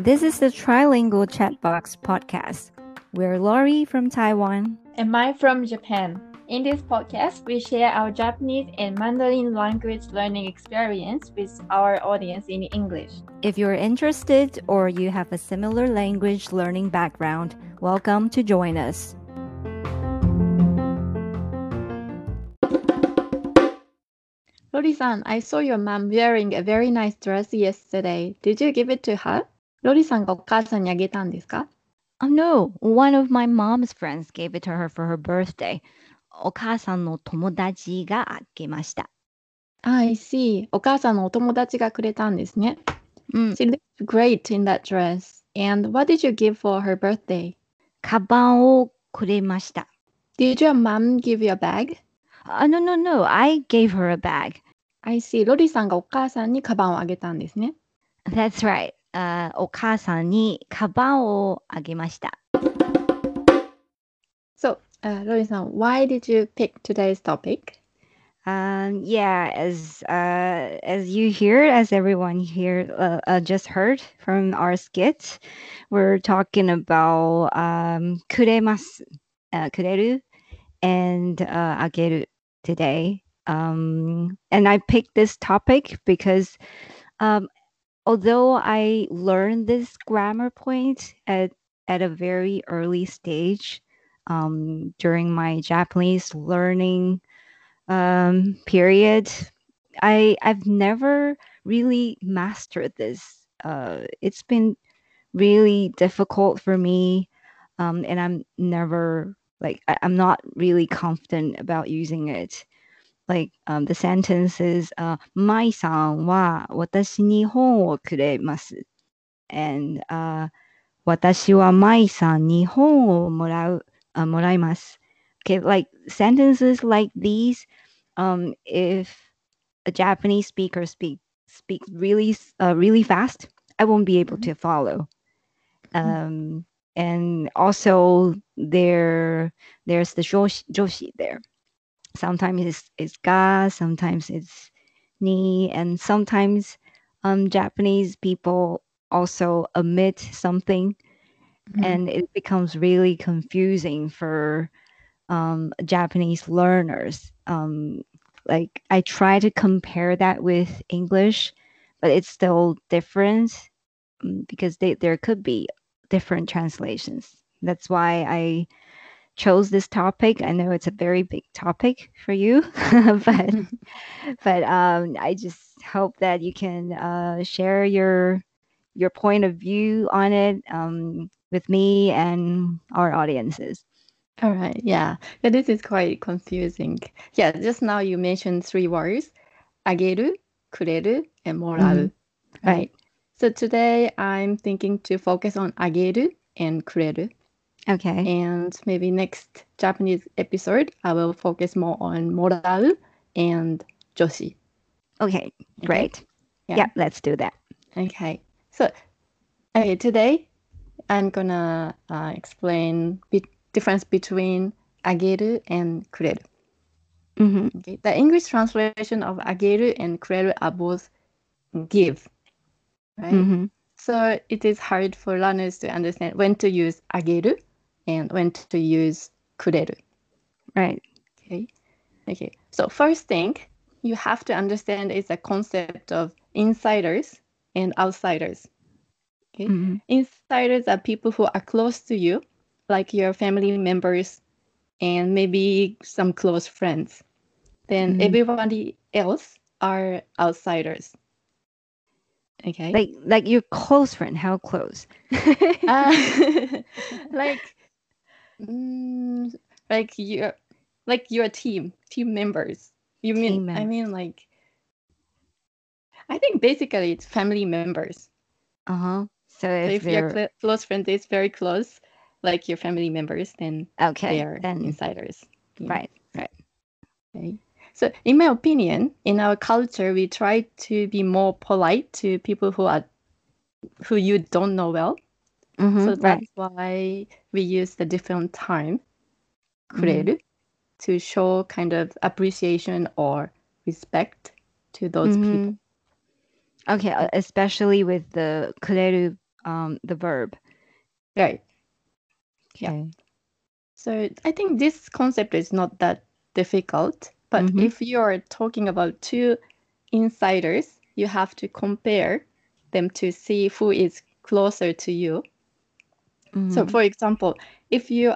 This is the Trilingual Chatbox podcast. We're Laurie from Taiwan. And Mai from Japan. In this podcast, we share our Japanese and Mandarin language learning experience with our audience in English. If you're interested or you have a similar language learning background, welcome to join us. Lori-san, I saw your mom wearing a very nice dress yesterday. Did you give it to her? ロリさんがお母さんにあげたんですか Oh no, one of my mom's friends gave it to her for her birthday. お母さんの友達があげました。 I see. お母さんのお友達がくれたんですね。うん、 She looked great in that dress. And what did you give for her birthday? カバンをくれました。 Did your mom give you a bag? Uh, no, no, no, I gave her a bag. I see. ロリさんがお母さんにカバンをあげたんですね。 That's right. あお母さんにカバンをあげました。 So, uh, ロリさん、why did you pick today's topic? Um, yeah, as uh, as you hear, as everyone here uh, uh, just heard from our skit, we're talking about um, くれます, uh, くれる and uh, あげる today. Um, and I picked this topic because um, although I learned this grammar point at at a very early stage um, during my Japanese learning um, period, I I've never really mastered this. Uh, it's been really difficult for me, um, and I'm never like I, I'm not really confident about using it like um, the sentences uh, "mai san wa watashi ni hon wo kuremasu," and uh, "watashi wa mai san ni hon wo morau uh, moraimasu." Okay, like sentences like these, um, if a Japanese speaker speak speaks really uh, really fast, I won't be able to follow. Mm-hmm. Um, and also there there's the joshi, joshi there Sometimes it's it's ga, sometimes it's ni, and sometimes um, Japanese people also omit something and it becomes really confusing for um, Japanese learners. Um, like I try to compare that with English, but it's still different um, because they, there could be different translations. That's why I chose this topic. I know it's a very big topic for you, but mm-hmm. but um, I just hope that you can uh, share your your point of view on it um, with me and our audiences. All right, yeah. yeah, this is quite confusing. Yeah, just now you mentioned three words: ageru, kureru, and moraru. Mm-hmm. Right. So today I'm thinking to focus on ageru and kureru. Okay. And maybe next Japanese episode, I will focus more on morau and joshi. Okay, great. Yeah, yeah let's do that. Okay. So, okay, today I'm gonna uh, explain the difference between ageru and kureru. Mm-hmm. Okay. The English translation of ageru and kureru are both give, right? Mm-hmm. So it is hard for learners to understand when to use ageru and when to use kureru. Right. Okay. Okay. So first thing you have to understand is the concept of insiders and outsiders. Okay. Mm-hmm. Insiders are people who are close to you, like your family members and maybe some close friends. Then mm-hmm. everybody else are outsiders. Okay. Like like your close friend, how close? uh, like mm, like your like your team team members you mean i mean like i think basically it's family members uh huh. So so if, if your cl- close friend is very close like your family members then okay, they are then insiders Yeah. right. Okay. So, in my opinion, in our culture, we try to be more polite to people who are who you don't know well. Mm-hmm, so that's right. why we use the different time, kureru, mm-hmm. to show kind of appreciation or respect to those mm-hmm. people. Okay, uh, especially with the kureru, um, the verb. Right. Yeah. So I think this concept is not that difficult, but mm-hmm. if you are talking about two insiders, you have to compare them to see who is closer to you. So, Mhm. for example, if you,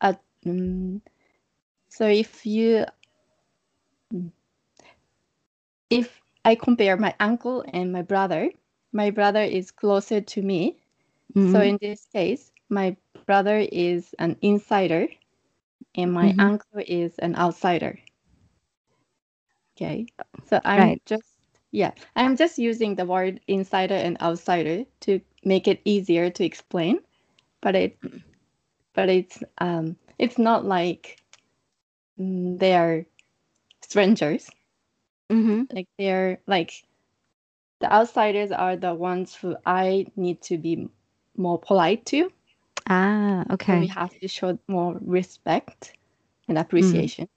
uh, mm, so if you, mm, if I compare my uncle and my brother, my brother is closer to me. So Mhm. in this case, my brother is an insider and my Mhm. uncle is an outsider. Okay. So I'm Right. just yeah, I'm just using the word insider and outsider to make it easier to explain. But it but it's um it's not like mm, they are strangers. Mhm. Like they're like the outsiders are the ones who I need to be more polite to. Ah, So we have to show more respect and appreciation.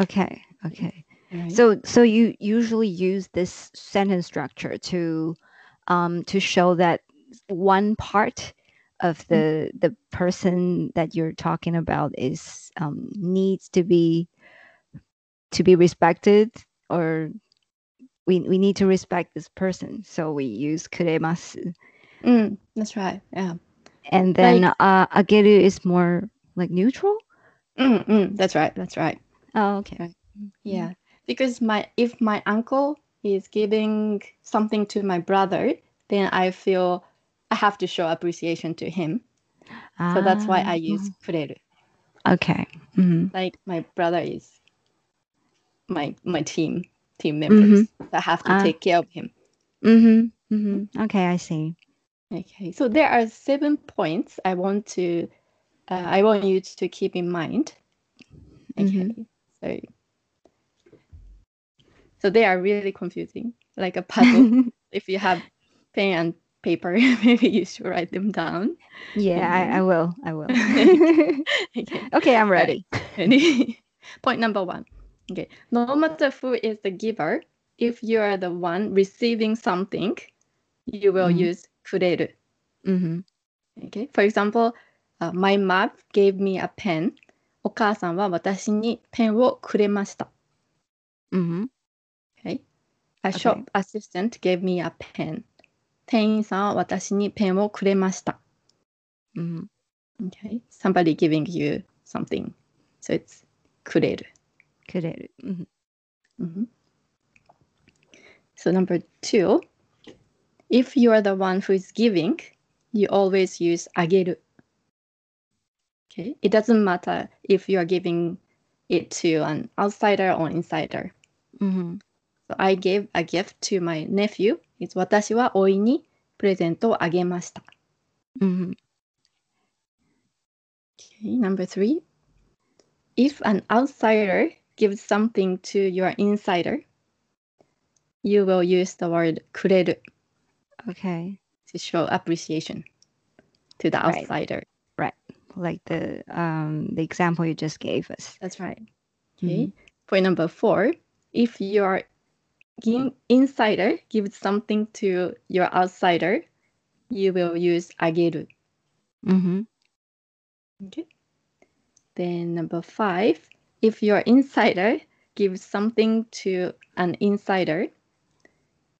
Okay. Okay. Right? So so you usually use this sentence structure to um to show that one part of the the person that you're talking about is um needs to be to be respected or we we need to respect this person. So we use kuremasu. Mm, that's right. Yeah. And then uh ageru is more like neutral? Mm, mm, that's right. That's right. Oh, okay. Right. Yeah. Because my if my uncle is giving something to my brother, then I feel I have to show appreciation to him. So that's why I Ah, use kureru. Okay. Mhm. Like my brother is my my team team members. So I have to Ah. take care of him. Mhm. Mhm. Okay, I see. Okay. So there are seven points I want to uh, I want you to keep in mind. Okay. Mhm. So so they are really confusing, like a puzzle. if you have pen and paper, maybe you should write them down. yeah, I, I will. I will. Okay. okay, I'm ready. Ready? Point number one. Okay. No matter who is the giver, if you are the one receiving something, you will Mhm. use kureru. Mm-hmm. Okay. For example, uh, my mom gave me a pen. お母さんは私にペンをくれました。 Mm-hmm. Okay. A Okay. shop assistant gave me a pen. 店員さんは私にペンをくれました。 Mm-hmm. Okay. Somebody giving you something. So it's くれる。 Kureru. Mhm. Mhm. So number two, if you are the one who is giving, you always use あげる。Okay. It doesn't matter if you are giving it to an outsider or insider. Mm-hmm. So I gave a gift to my nephew. It's 私はおいにプレゼントをあげました。 Mm-hmm. Okay, number three. If an outsider gives something to your insider, you will use the word くれる Okay. to show appreciation to the Right. outsider. Like the um the example you just gave us. That's right. Okay. Point number four. If your in- Mm. insider gives something to your outsider, you will use ageru. Mm-hmm. Okay. Then number five, if your insider gives something to an insider,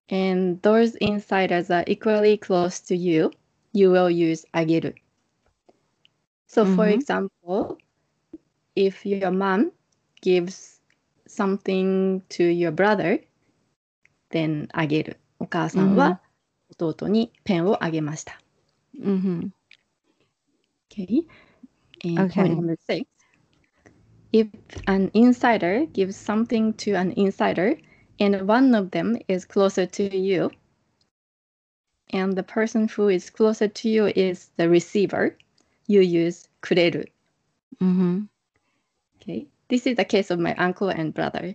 and those insiders are equally close to you, you will use ageru. So, mm-hmm. for example, if your mom gives something to your brother, then あげる。お母さんは弟にペンをあげました。 Mm-hmm. Okay. And Okay. point number six. If an insider gives something to an insider and one of them is closer to you, and the person who is closer to you is the receiver, you use くれる. Mm-hmm. Okay. This is the case of my uncle and brother.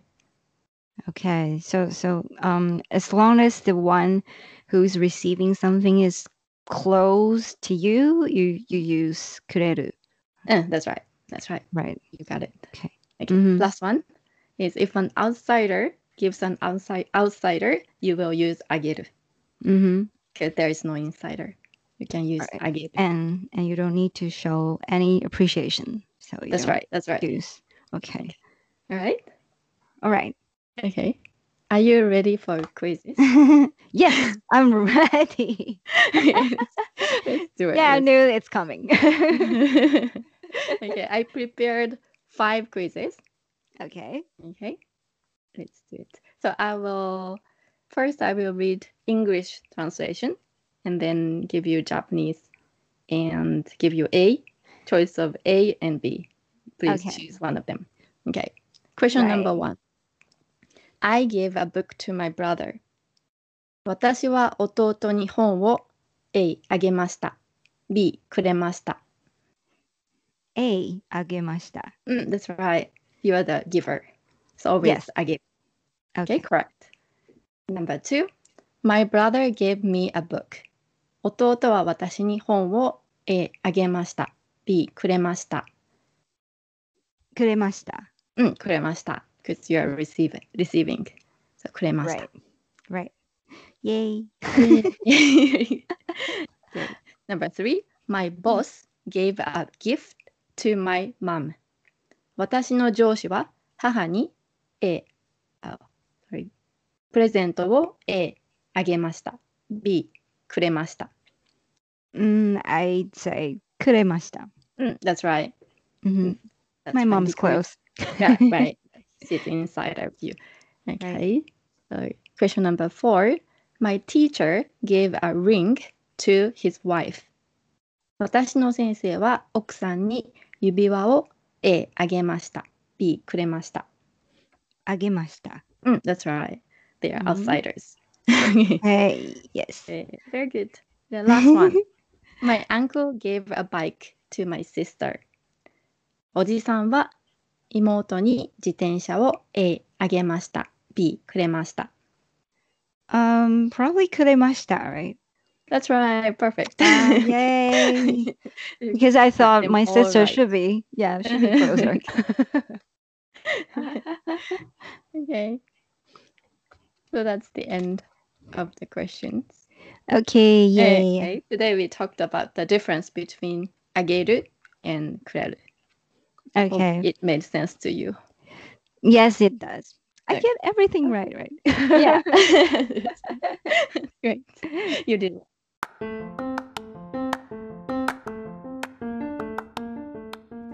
Okay. So so um as long as the one who's receiving something is close to you, you you use kureru. Eh, that's right. That's right. Right. You got it. Okay. Okay. Mhm. Last one is if an outsider gives an outside outsider, you will use ageru Mm-hmm. because there is no insider. You can use Right. ageru. And and you don't need to show any appreciation. So you That's right. That's right. Use. Okay. All right. All right. Okay. Are you ready for quizzes? yes, I'm ready. Let's do it. yeah, I knew it's coming. okay, I prepared five quizzes. okay. Okay, let's do it. So I will first I will read English translation and then give you Japanese and give you A choice of A and B. Please Okay. choose one of them. Okay. Question number one. I gave a book to my brother. 私は弟に本を A あげました。B くれました。A あげました。Mm, that's right. You are the giver. So always Yes. I give. Okay. Okay, correct. Number two, my brother gave me a book. 弟は私に本を A あげました。B くれました。くれました。うん、くれました。Because you are receiving. receiving. So くれました Right. Right. Yay. Okay. Number three, my boss gave a gift to my mom. 私の上司は母に A、あ sorry プレゼントを A あげました。B くれました。 Mm, I'd say くれました。うん、That's right. Mhm. That's My right, mom's because- close. Yeah, right. Sit inside of you. Okay. So question number four. My teacher gave a ring to his wife. 私の先生は奥さんに指輪を A あげました。B くれました。あげました。うん、That's right. They are Mhm. outsiders. Hey, yes. Very good. The last one. My uncle gave a bike to my sister. おじさんは妹に自転車を A あげました。B くれました。 Um, probably くれました, right? That's right. Perfect. Ah, yay. Because I thought them my all sister right. should be, yeah, should be closer. okay. So that's the end of the questions. okay, yay. Okay. Today we talked about the difference between ageru and kureru. Hope Okay. It made sense to you. Yes, it does. I get everything right, right? Yeah. Great. You did.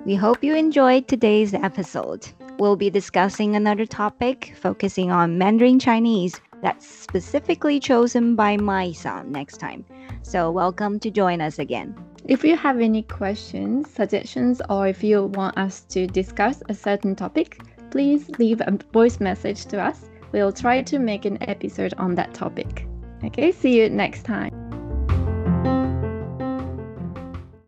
We hope you enjoyed today's episode. We'll be discussing another topic focusing on Mandarin Chinese that's specifically chosen by Mai-san next time. So, welcome to join us again. If you have any questions, suggestions, or if you want us to discuss a certain topic, please leave a voice message to us. We'll try to make an episode on that topic. Okay, see you next time.